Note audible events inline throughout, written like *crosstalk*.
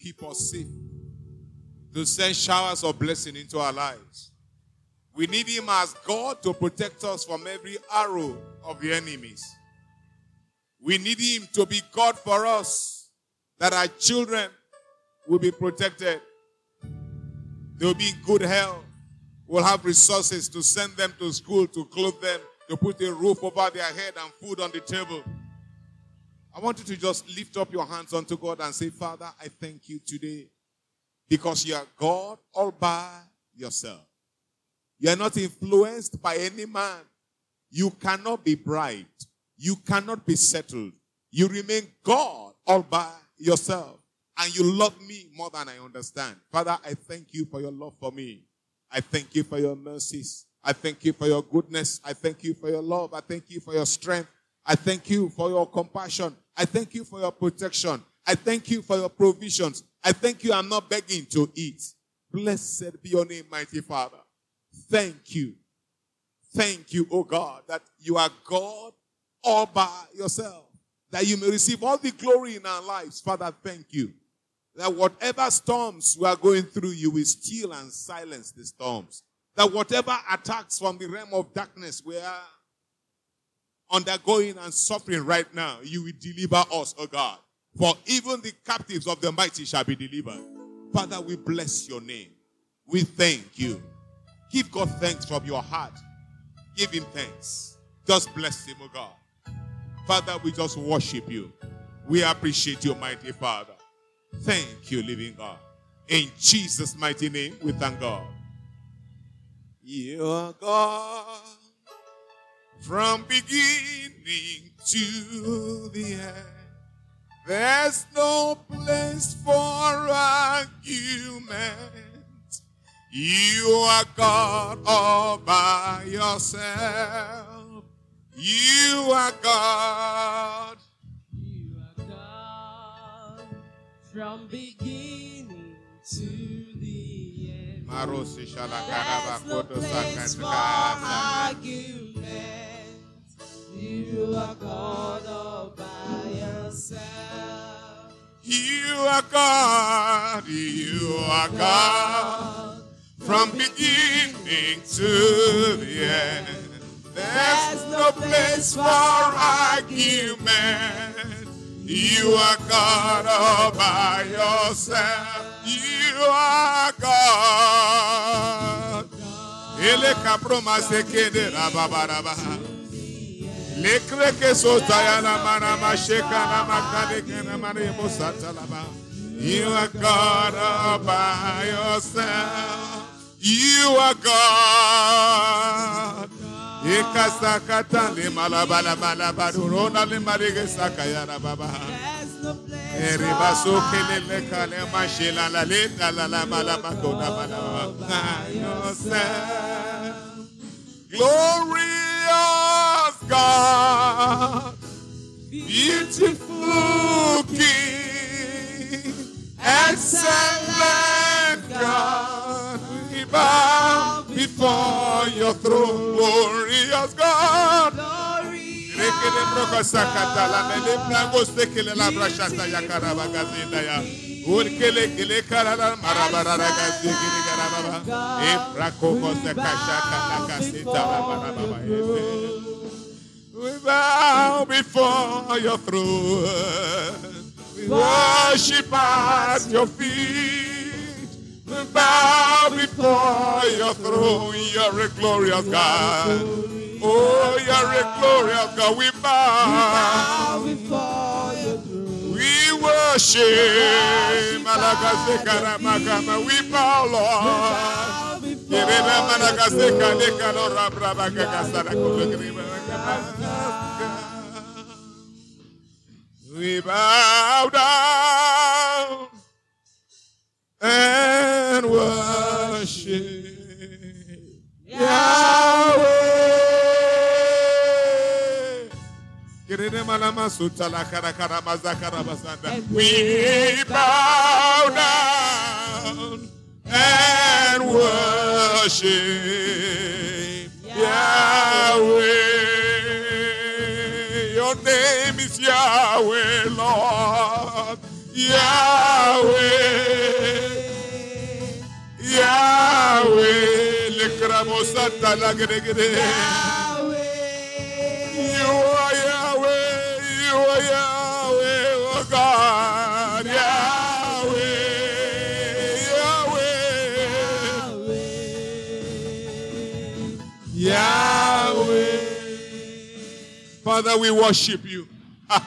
keep us safe, to send showers of blessing into our lives. We need Him as God to protect us from every arrow of the enemies. We need Him to be God for us, that our children will be protected. They will be in good health. We'll have resources to send them to school, to clothe them, to put a roof over their head and food on the table. I want you to just lift up your hands unto God and say, Father, I thank you today because you are God all by yourself. You are not influenced by any man. You cannot be bribed. You cannot be settled. You remain God all by yourself. And you love me more than I understand. Father, I thank you for your love for me. I thank you for your mercies. I thank you for your goodness. I thank you for your love. I thank you for your strength. I thank you for your compassion. I thank you for your protection. I thank you for your provisions. I thank you. I'm not begging to eat. Blessed be your name, mighty Father. Thank you. Thank you, oh God, that you are God all by yourself. That you may receive all the glory in our lives. Father, thank you. That whatever storms we are going through, you will still and silence the storms. That whatever attacks from the realm of darkness we are undergoing and suffering right now, you will deliver us, oh God. For even the captives of the mighty shall be delivered. Father, we bless your name. We thank you. Give God thanks from your heart. Give him thanks. Just bless him, oh God. Father, we just worship you. We appreciate you, mighty Father. Thank you, living God. In Jesus' mighty name, we thank God. You are God from beginning to the end. There's no place for argument. You are God all by yourself. You are God. You are God from beginning to the end. There's no place for argument. You are God all by yourself. You are God. You are God. From beginning to the end. There's no place for argument. You are God all by yourself. You are God. Ele kaproma sekede rababaraba. Lekre ke sotaya na mana masheka na makade ke na mare mosata laba. You are God all by yourself. You are God. Ikasakata le malabala malaba durona le marige sakaya baba. No place Eriba for le kale mashela la le la la la malaba kona malaba. By yourself. Glorious God, beautiful King, excellent God, we bow before your throne, glorious God. Broko sakata la mele sekele la brashata ya karaba gazinda ya. Kele marabara. E brako kasita la marababa. We bow before your throne. We worship at your feet. We bow before your throne. You're a glorious God. Oh, you're a glorious God. We bow. We Bow before. We worship. Malagase karamagama. We bow, Lord. Bow before Kirena your malagase throne. kaleka lo rabraba kakasara kulugriba. We bow down and worship Yahweh. We bow down and worship Yahweh. Your name is Yahweh, Lord. Yahweh. Yahweh. Yahweh. Father, we worship you. *laughs*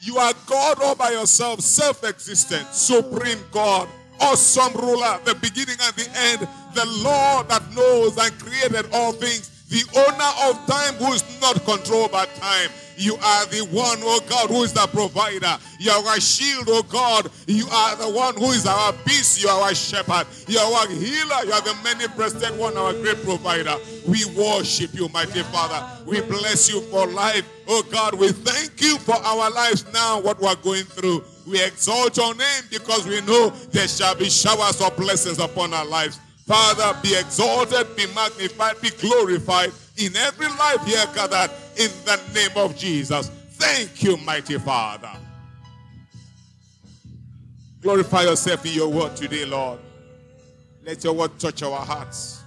you are God all by yourself, self existent, supreme God, awesome ruler, the beginning and the end, the Lord that knows and created all things, the owner of time who is not controlled by time. You are the one, oh God, who is the provider. You are our shield, oh God. You are the one who is our peace. You are our shepherd. You are our healer. You are the many breasted one, our great provider. We worship you, mighty Father. We bless you for life. Oh God, we thank you for our lives now, what we're going through. We exalt your name because we know there shall be showers of blessings upon our lives. Father, be exalted, be magnified, be glorified in every life here gathered in the name of Jesus. Thank you, mighty Father. Glorify yourself in your word today, Lord. Let your word touch our hearts.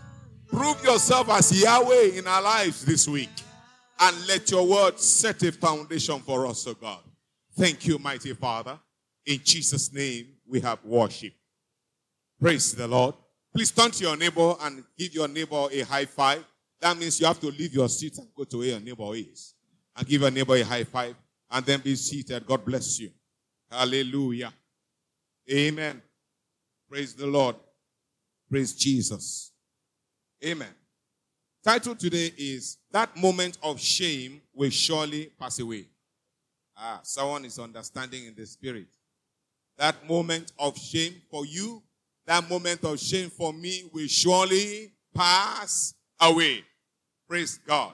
Prove yourself as Yahweh in our lives this week. And let your word set a foundation for us, O God. Thank you, mighty Father. In Jesus' name, we have worship. Praise the Lord. Please turn to your neighbor and give your neighbor a high five. That means you have to leave your seat and go to where your neighbor is. And give your neighbor a high five. And then be seated. God bless you. Hallelujah. Amen. Praise the Lord. Praise Jesus. Amen. Title today is That Moment of Shame Will Surely Pass Away. Ah, someone is understanding in the spirit. That moment of shame for you, that moment of shame for me will surely pass away. Praise God.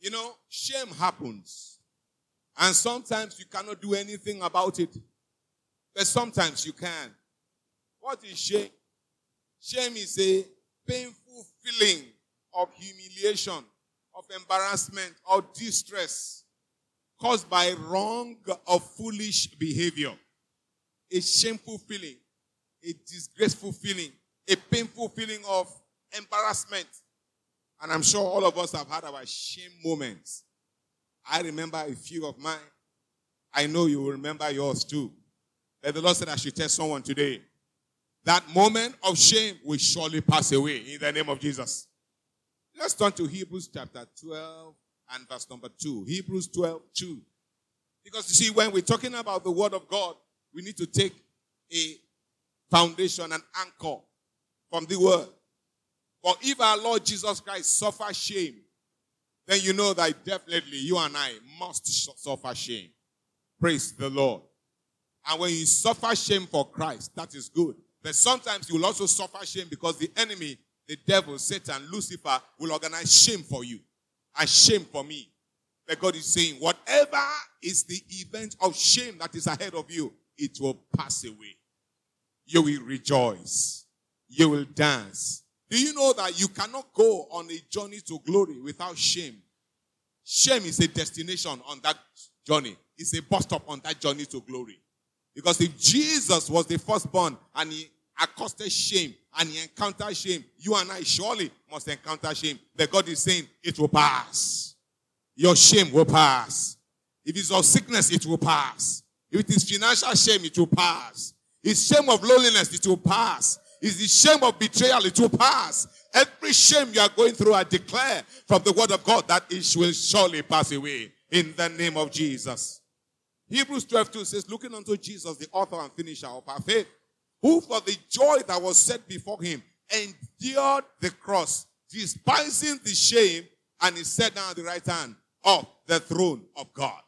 You know, shame happens. And sometimes you cannot do anything about it. But sometimes you can. What is shame? Shame is a painful feeling of humiliation, of embarrassment, or distress caused by wrong or foolish behavior. A shameful feeling, a disgraceful feeling, a painful feeling of embarrassment. And I'm sure all of us have had our shame moments. I remember a few of mine. I know you will remember yours too. But the Lord said I should tell someone today that moment of shame will surely pass away in the name of Jesus. Let's turn to Hebrews chapter 12 and verse number 2. Hebrews 12, 2. Because you see, when we're talking about the word of God, we need to take a foundation, and anchor from the world. For if our Lord Jesus Christ suffer shame, then you know that definitely you and I must suffer shame. Praise the Lord. And when you suffer shame for Christ, that is good. But sometimes you will also suffer shame because the enemy, the devil, Satan, Lucifer, will organize shame for you and shame for me. But God is saying, whatever is the event of shame that is ahead of you, it will pass away. You will rejoice. You will dance. Do you know that you cannot go on a journey to glory without shame? Shame is a destination on that journey. It's a bus stop on that journey to glory. Because if Jesus was the firstborn and he accosted shame and he encountered shame, you and I surely must encounter shame. But God is saying it will pass. Your shame will pass. If it's of sickness, it will pass. If it is financial shame, it will pass. It's shame of loneliness, it will pass. If the shame of betrayal, it will pass. Every shame you are going through, I declare from the word of God that it will surely pass away in the name of Jesus. Hebrews 12 2 says, Looking unto Jesus, the author and finisher of our faith, who for the joy that was set before him endured the cross, despising the shame, and he sat down at the right hand of the throne of God.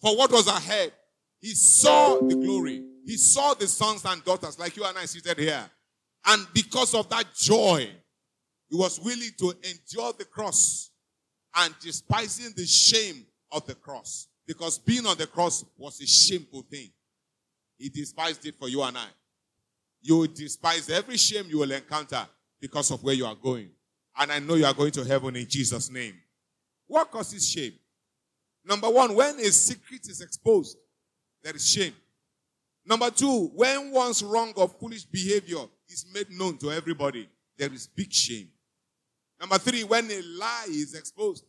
For what was ahead, he saw the glory. He saw the sons and daughters like you and I seated here. And because of that joy, he was willing to endure the cross and despising the shame of the cross. Because being on the cross was a shameful thing. He despised it for you and I. You will despise every shame you will encounter because of where you are going. And I know you are going to heaven in Jesus' name. What causes shame? Number one, when a secret is exposed, there is shame. Number two, when one's wrong or foolish behavior is made known to everybody, there is big shame. Number three, when a lie is exposed,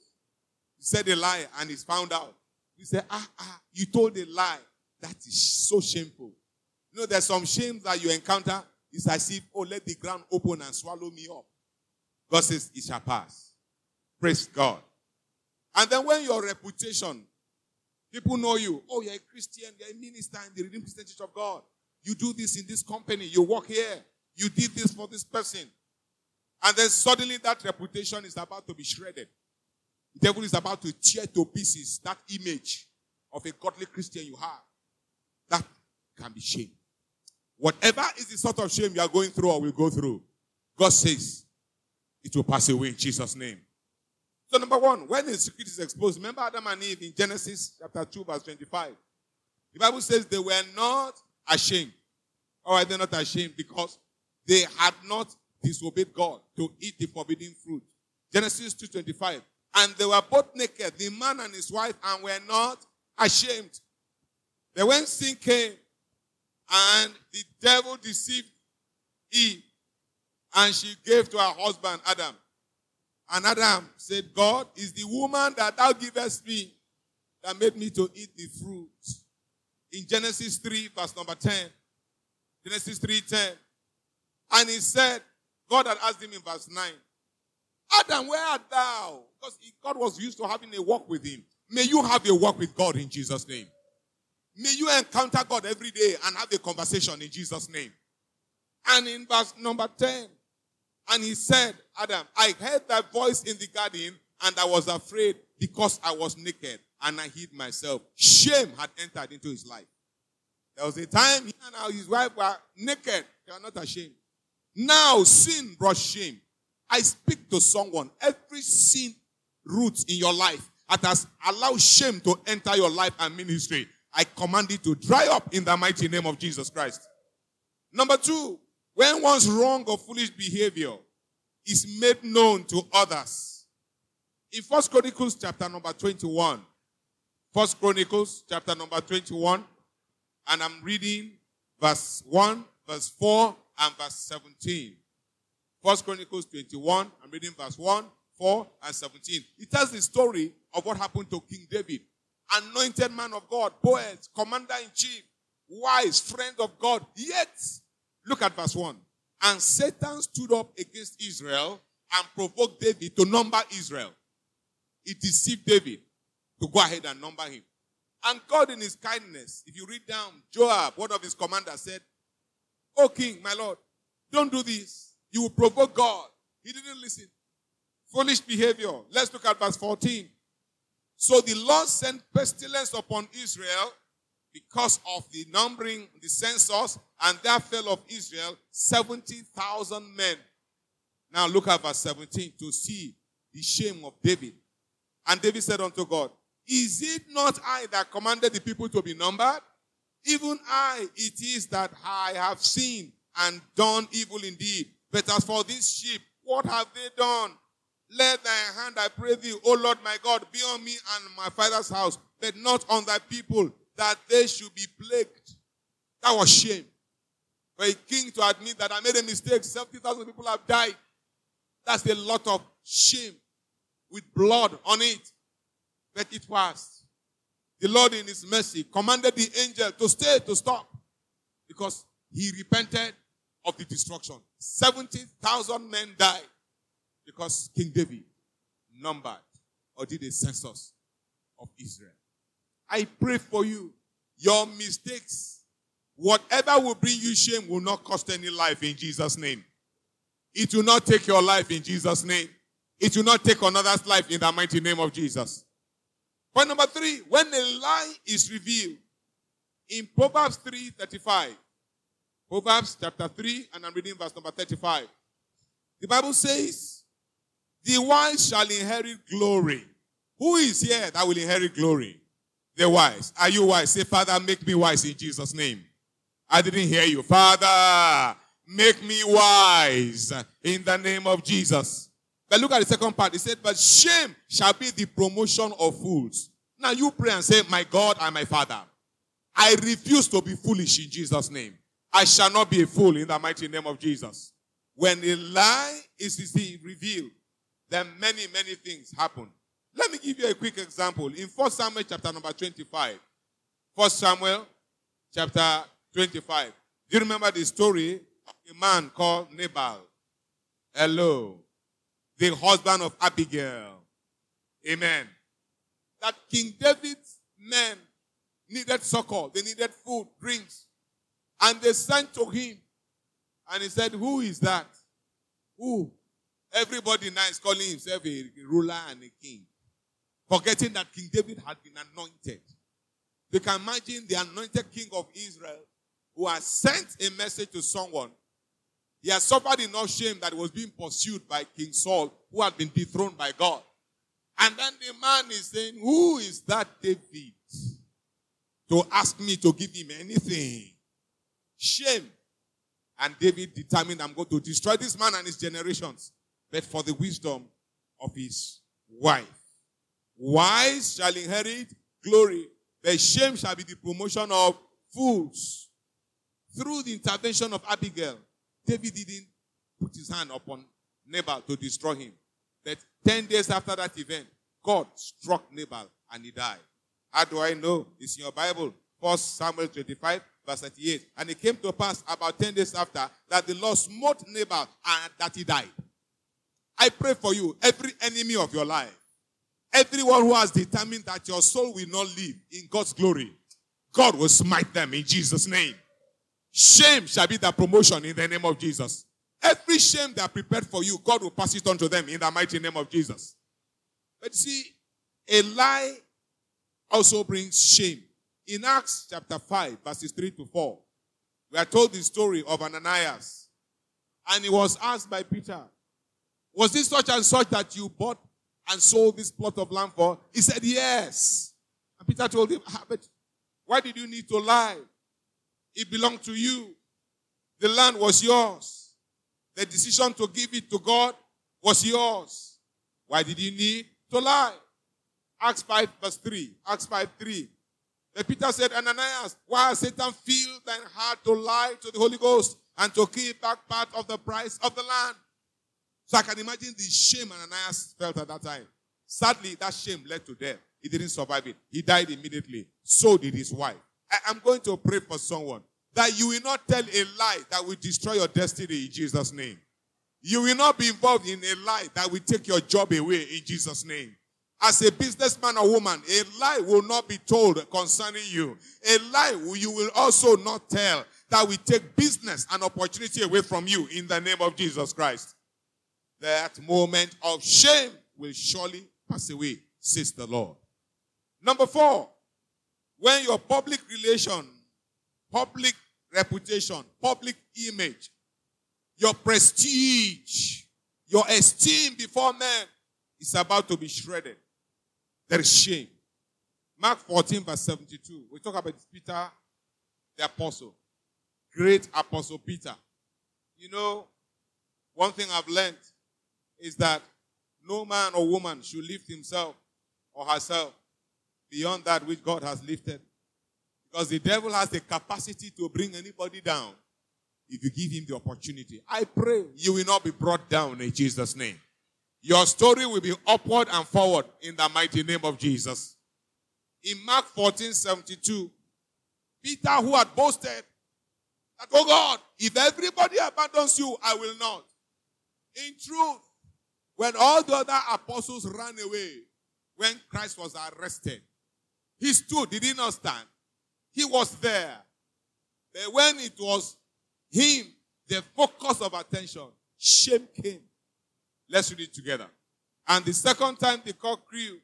you said a lie and it's found out. You say, ah, ah, you told a lie. That is so shameful. You know, there's some shame that you encounter. It's as if, oh, let the ground open and swallow me up. God says, it shall pass. Praise God. And then when your reputation, people know you, oh, you're a Christian, you're a minister in the Redeemed Christian Church of God. You do this in this company, you work here, you did this for this person. And then suddenly that reputation is about to be shredded. The devil is about to tear to pieces that image of a godly Christian you have. That can be shame. Whatever is the sort of shame you are going through or will go through, God says it will pass away in Jesus' name. So, number one, when the secret is exposed, remember Adam and Eve in Genesis chapter 2, verse 25. The Bible says they were not ashamed. Or are they not ashamed? Because they had not disobeyed God to eat the forbidden fruit. Genesis 2.25. And they were both naked, the man and his wife, and were not ashamed. Then when sin came, and the devil deceived Eve, and she gave to her husband Adam. And Adam said, God is the woman that thou givest me that made me to eat the fruit. In Genesis 3, verse number 10. Genesis 3 10. And he said, God had asked him in verse 9, Adam, where art thou? Because God was used to having a walk with him. May you have a walk with God in Jesus' name. May you encounter God every day and have a conversation in Jesus' name. And in verse number 10, and he said, Adam, I heard thy voice in the garden and I was afraid because I was naked and I hid myself. Shame had entered into his life. There was a time he and his wife were naked. They were not ashamed. Now sin brought shame. I speak to someone. Every sin root in your life that has allowed shame to enter your life and ministry, I command it to dry up in the mighty name of Jesus Christ. Number two, when one's wrong or foolish behavior is made known to others. In First Chronicles chapter number 21, First Chronicles chapter number 21, and I'm reading verse 1, verse 4, and verse 17. First Chronicles 21, I'm reading verse 1, 4, and 17. It tells the story of what happened to King David. Anointed man of God, poet, commander in chief, wise, friend of God. Yet, look at verse 1. And Satan stood up against Israel and provoked David to number Israel. He deceived David to go ahead and number him. And God, in his kindness, if you read down, Joab, one of his commanders, said, O king, my lord, don't do this. You will provoke God. He didn't listen. Foolish behavior. Let's look at verse 14. So the Lord sent pestilence upon Israel because of the numbering, the census, and there fell of Israel 70,000 men. Now look at verse 17 to see the shame of David. And David said unto God, Is it not I that commanded the people to be numbered? Even I, it is that I have seen and done evil indeed. But as for this sheep, what have they done? Let thy hand, I pray thee, O Lord my God, be on me and my father's house, but not on thy people, that they should be plagued. That was shame. For a king to admit that I made a mistake, 70,000 people have died. That's a lot of shame with blood on it. But it was. The Lord in his mercy commanded the angel to stay, to stop. Because he repented of the destruction. 70,000 men died because King David numbered or did a census of Israel. I pray for you. Your mistakes, whatever will bring you shame, will not cost any life in Jesus' name. It will not take your life in Jesus' name. It will not take another's life in the mighty name of Jesus. Point number three, when a lie is revealed, in Proverbs 3 35, Proverbs chapter 3, and I'm reading verse number 35. The Bible says, The wise shall inherit glory. Who is here that will inherit glory? The wise. Are you wise? Say, Father, make me wise in Jesus' name. I didn't hear you. Father, make me wise in the name of Jesus. But look at the second part. He said, But shame shall be the promotion of fools. Now you pray and say, My God and my Father, I refuse to be foolish in Jesus' name. I shall not be a fool in the mighty name of Jesus. When a lie is revealed, then many, many things happen. Let me give you a quick example. In 1 Samuel chapter number 25, 1 Samuel chapter 25. Do you remember the story a man called Nabal? Hello. The husband of Abigail. Amen. That King David's men needed succor. They needed food, drinks. And they sent to him. And he said, Who is that? Who? Everybody now is calling himself a ruler and a king. Forgetting that King David had been anointed. You can imagine the anointed king of Israel who has sent a message to someone. He has suffered enough shame that he was being pursued by King Saul, who had been dethroned by God. And then the man is saying, Who is that David to ask me to give him anything? Shame. And David determined, I'm going to destroy this man and his generations, but for the wisdom of his wife. Wise shall inherit glory, but shame shall be the promotion of fools. Through the intervention of Abigail, David didn't put his hand upon Nabal to destroy him. But 10 days after that event, God struck Nabal and he died. How do I know? It's in your Bible. 1 Samuel 25, verse 38. And it came to pass about 10 days after that the Lord smote Nabal and that he died. I pray for you, every enemy of your life, everyone who has determined that your soul will not live in God's glory, God will smite them in Jesus' name. Shame shall be the promotion in the name of Jesus. Every shame they are prepared for you, God will pass it on to them in the mighty name of Jesus. But see, a lie also brings shame. In Acts chapter 5, verses 3 to 4, we are told the story of Ananias. And he was asked by Peter, Was this such and such that you bought and sold this plot of land for? He said, Yes. And Peter told him, ah, But why did you need to lie? It belonged to you. The land was yours. The decision to give it to God was yours. Why did you need to lie? Acts 5 verse 3. Acts 5 3. Then Peter said, Ananias, why has Satan filled thine heart to lie to the Holy Ghost and to keep back part of the price of the land? So I can imagine the shame Ananias felt at that time. Sadly, that shame led to death. He didn't survive it. He died immediately. So did his wife. I, am going to pray for someone that you will not tell a lie that will destroy your destiny in Jesus' name. You will not be involved in a lie that will take your job away in Jesus' name. As a businessman or woman, a lie will not be told concerning you. A lie you will also not tell that will take business and opportunity away from you in the name of Jesus Christ. That moment of shame will surely pass away, says the Lord. Number four, when your public relation, public reputation, public image, your prestige, your esteem before men is about to be shredded. There is shame. Mark 14, verse 72. We talk about Peter, the apostle. Great apostle Peter. You know, one thing I've learned is that no man or woman should lift himself or herself beyond that which God has lifted. Because the devil has the capacity to bring anybody down if you give him the opportunity. I pray you will not be brought down in Jesus' name. Your story will be upward and forward in the mighty name of Jesus. In Mark 14 72, Peter, who had boasted that, oh God, if everybody abandons you, I will not. In truth, when all the other apostles ran away, when Christ was arrested, he stood, did he not stand? He was there. But when it was him, the focus of attention, shame came. Let's read it together. And the second time the cock crew,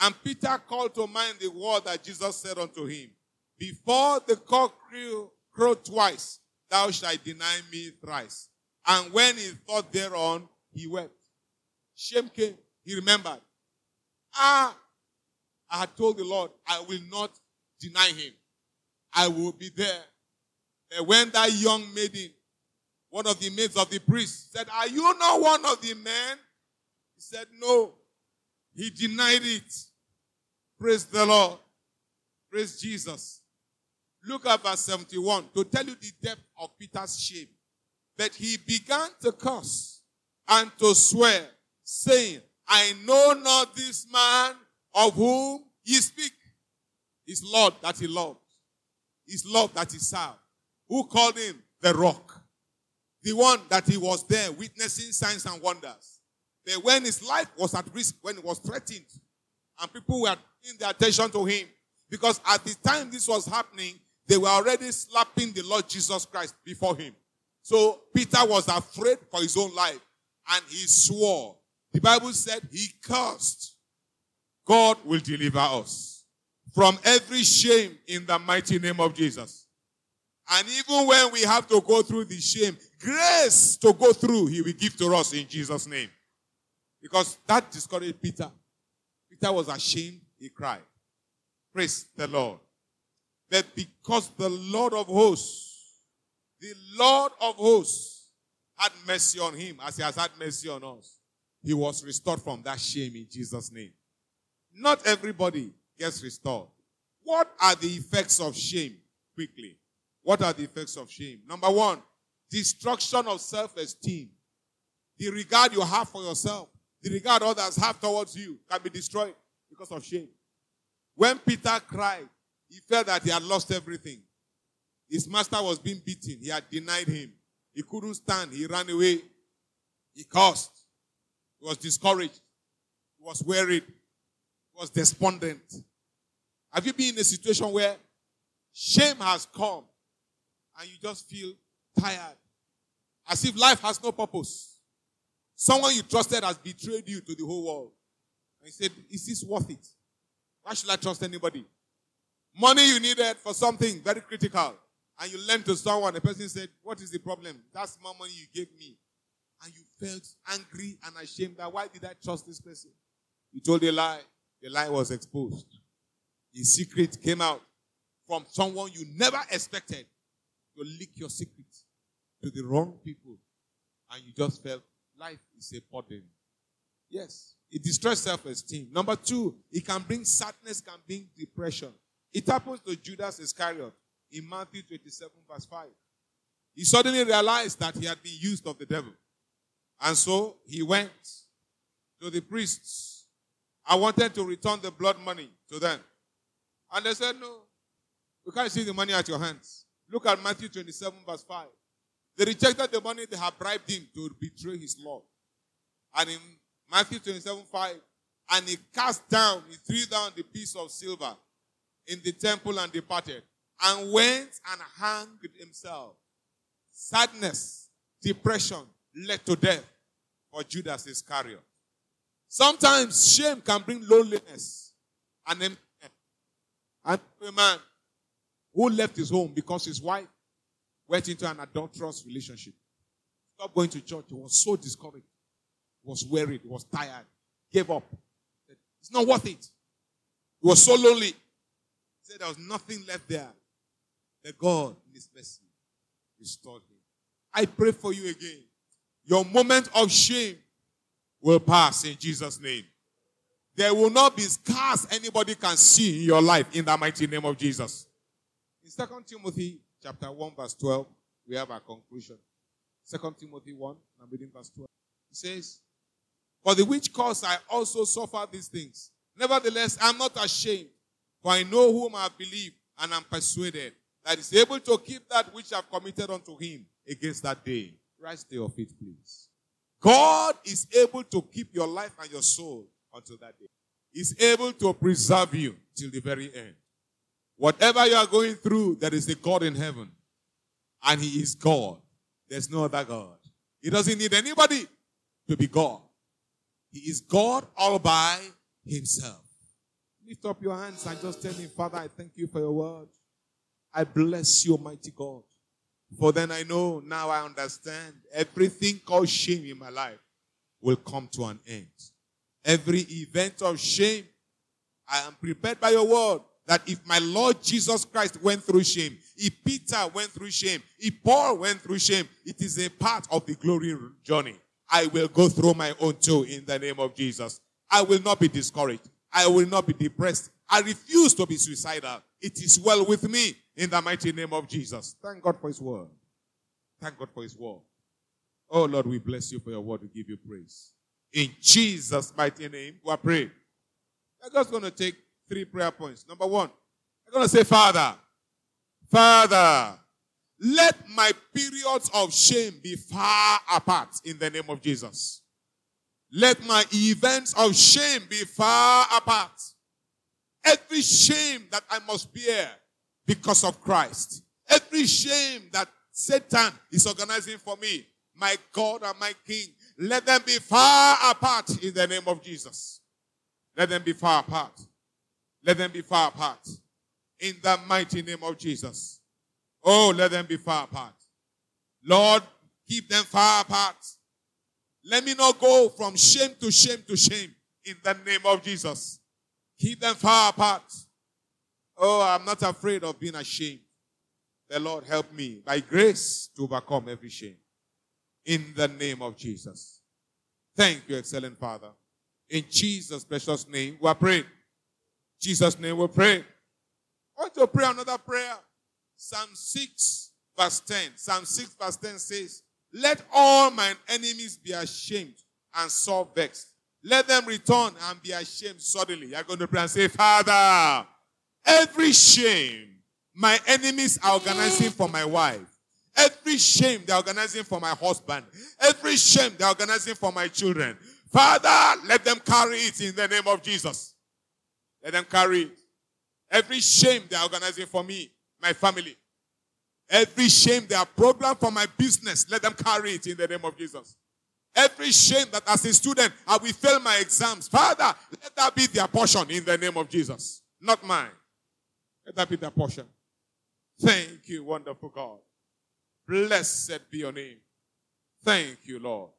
and Peter called to mind the word that Jesus said unto him, Before the cock crew crowed twice, thou shalt deny me thrice. And when he thought thereon, he wept. Shame came. He remembered. Ah, I had told the Lord, I will not deny him. I will be there. And when that young maiden one of the maids of the priest said, Are you not one of the men? He said, No. He denied it. Praise the Lord. Praise Jesus. Look at verse 71 to tell you the depth of Peter's shame. But he began to curse and to swear, saying, I know not this man of whom ye speak. His Lord that he loved. His Lord that he served. Who called him the rock? The one that he was there witnessing signs and wonders. But when his life was at risk, when it was threatened, and people were paying their attention to him, because at the time this was happening, they were already slapping the Lord Jesus Christ before him. So Peter was afraid for his own life and he swore. The Bible said he cursed. God will deliver us from every shame in the mighty name of Jesus. And even when we have to go through the shame, grace to go through, he will give to us in Jesus' name. Because that discouraged Peter. Peter was ashamed, he cried. Praise the Lord. But because the Lord of hosts, the Lord of hosts had mercy on him as he has had mercy on us, he was restored from that shame in Jesus' name. Not everybody gets restored. What are the effects of shame? Quickly. What are the effects of shame? Number one, destruction of self-esteem. The regard you have for yourself, the regard others have towards you can be destroyed because of shame. When Peter cried, he felt that he had lost everything. His master was being beaten. He had denied him. He couldn't stand. He ran away. He cursed. He was discouraged. He was worried. He was despondent. Have you been in a situation where shame has come and you just feel tired? As if life has no purpose. Someone you trusted has betrayed you to the whole world. And you said, Is this worth it? Why should I trust anybody? Money you needed for something very critical. And you lent to someone. The person said, What is the problem? That's more money you gave me. And you felt angry and ashamed that why did I trust this person? You told a lie. The lie was exposed. The secret came out from someone you never expected to leak your secret to the wrong people. And you just felt life is a burden. Yes. It destroys self-esteem. Number two, it can bring sadness, can bring depression. It happens to Judas Iscariot in Matthew 27 verse 5. He suddenly realized that he had been used of the devil. And so he went to the priests. I wanted to return the blood money to them. And they said, no, we can't see the money at your hands. Look at Matthew 27 verse 5. They rejected the money they had bribed him to betray his Lord. And in Matthew 27 5, and he cast down, he threw down the piece of silver in the temple and departed, and went and hanged himself. Sadness, depression led to death for Judas Iscariot. Sometimes shame can bring loneliness and emptiness. And a man who left his home because his wife went into an adulterous relationship. Stopped going to church. He was so discouraged. He was worried. He was tired. Gave up. It's not worth it. He was so lonely. He said there was nothing left there. The God in his mercy restored him. I pray for you again. Your moment of shame will pass in Jesus' name. There will not be scars anybody can see in your life in the mighty name of Jesus. In 2 Timothy chapter 1 verse 12, we have our conclusion. 2 Timothy 1, I'm reading verse 12. It says, For the which cause I also suffer these things. Nevertheless, I'm not ashamed, for I know whom I have believed, and i am persuaded that is able to keep that which I've committed unto him against that day. Rise to your feet, please. God is able to keep your life and your soul until that day. He's able to preserve you till the very end. Whatever you are going through, there is a God in heaven. And He is God. There's no other God. He doesn't need anybody to be God. He is God all by Himself. Lift up your hands and just tell Him, Father, I thank you for your word. I bless you, mighty God. For then I know, now I understand everything called shame in my life will come to an end. Every event of shame, I am prepared by your word that if my Lord Jesus Christ went through shame, if Peter went through shame, if Paul went through shame, it is a part of the glory journey. I will go through my own too in the name of Jesus. I will not be discouraged. I will not be depressed. I refuse to be suicidal. It is well with me in the mighty name of Jesus. Thank God for His word. Thank God for His word. Oh Lord, we bless you for your word. We give you praise. In Jesus' mighty name, we are praying. We're just going to take three prayer points. Number one, I'm going to say, Father, Father, let my periods of shame be far apart in the name of Jesus. Let my events of shame be far apart. Every shame that I must bear because of Christ. Every shame that Satan is organizing for me, my God and my King, let them be far apart in the name of Jesus. Let them be far apart. Let them be far apart in the mighty name of Jesus. Oh, let them be far apart. Lord, keep them far apart. Let me not go from shame to shame to shame in the name of Jesus. Keep them far apart. Oh, I'm not afraid of being ashamed. The Lord help me by grace to overcome every shame. In the name of Jesus. Thank you, excellent Father. In Jesus' precious name, we are praying. Jesus' name we pray. I want to pray another prayer. Psalm 6, verse 10. Psalm 6, verse 10 says, Let all mine enemies be ashamed and sore vexed. Let them return and be ashamed suddenly. You're going to pray and say, Father, every shame my enemies are organizing for my wife, every shame they're organizing for my husband, every shame they're organizing for my children, Father, let them carry it in the name of Jesus. Let them carry it. Every shame they're organizing for me, my family, every shame they are programmed for my business, let them carry it in the name of Jesus. Every shame that as a student I will fail my exams. Father, let that be their portion in the name of Jesus. Not mine. Let that be their portion. Thank you, wonderful God. Blessed be your name. Thank you, Lord.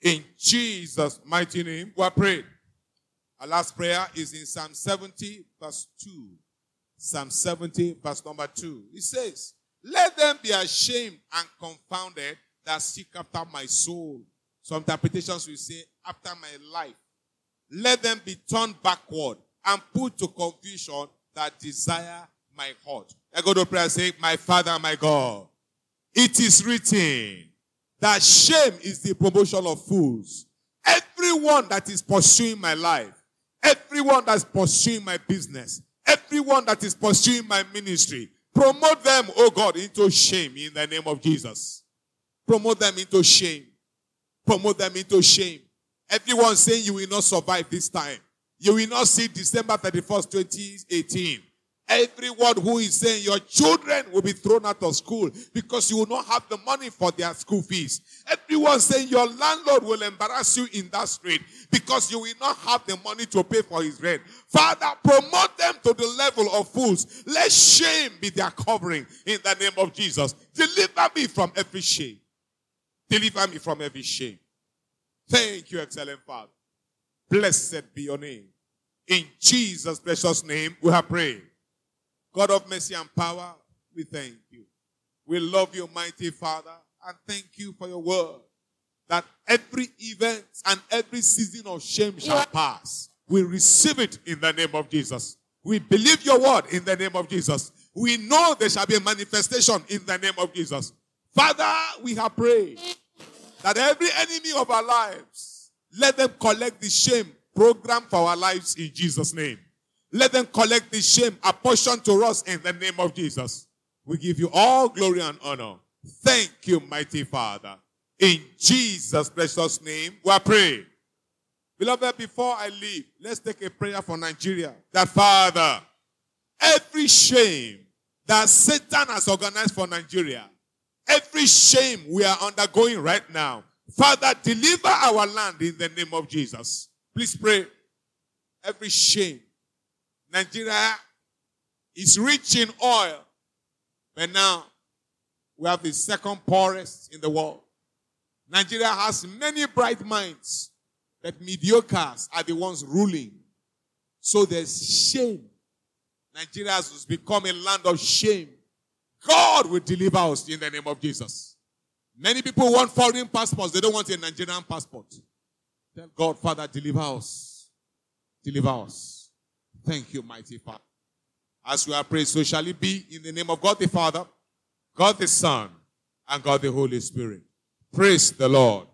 In Jesus' mighty name, we are praying. Our last prayer is in Psalm 70, verse 2. Psalm 70, verse number 2. It says, Let them be ashamed and confounded that seek after my soul. Some interpretations will say, after my life. Let them be turned backward and put to confusion that desire my heart. I go to prayer and say, My Father, my God, it is written that shame is the promotion of fools. Everyone that is pursuing my life, everyone that's pursuing my business, everyone that is pursuing my ministry, promote them, oh God, into shame in the name of Jesus. Promote them into shame promote them into shame. Everyone saying you will not survive this time. You will not see December 31st, 2018. Everyone who is saying your children will be thrown out of school because you will not have the money for their school fees. Everyone saying your landlord will embarrass you in that street because you will not have the money to pay for his rent. Father, promote them to the level of fools. Let shame be their covering in the name of Jesus. Deliver me from every shame. Deliver me from every shame. Thank you, excellent Father. Blessed be your name. In Jesus' precious name, we have prayed. God of mercy and power, we thank you. We love you, mighty Father, and thank you for your word. That every event and every season of shame shall pass. We receive it in the name of Jesus. We believe your word in the name of Jesus. We know there shall be a manifestation in the name of Jesus. Father, we have prayed that every enemy of our lives, let them collect the shame program for our lives in Jesus' name. Let them collect the shame apportioned to us in the name of Jesus. We give you all glory and honor. Thank you, mighty Father. In Jesus' precious name, we are praying. Beloved, before I leave, let's take a prayer for Nigeria. That Father, every shame that Satan has organized for Nigeria, Every shame we are undergoing right now, Father, deliver our land in the name of Jesus. Please pray. Every shame. Nigeria is rich in oil, but now we have the second poorest in the world. Nigeria has many bright minds, but mediocres are the ones ruling. So there's shame. Nigeria has become a land of shame. God will deliver us in the name of Jesus. Many people want foreign passports. They don't want a Nigerian passport. Tell God, Father, deliver us. Deliver us. Thank you, mighty Father. As we are praying, so shall it be in the name of God the Father, God the Son, and God the Holy Spirit. Praise the Lord.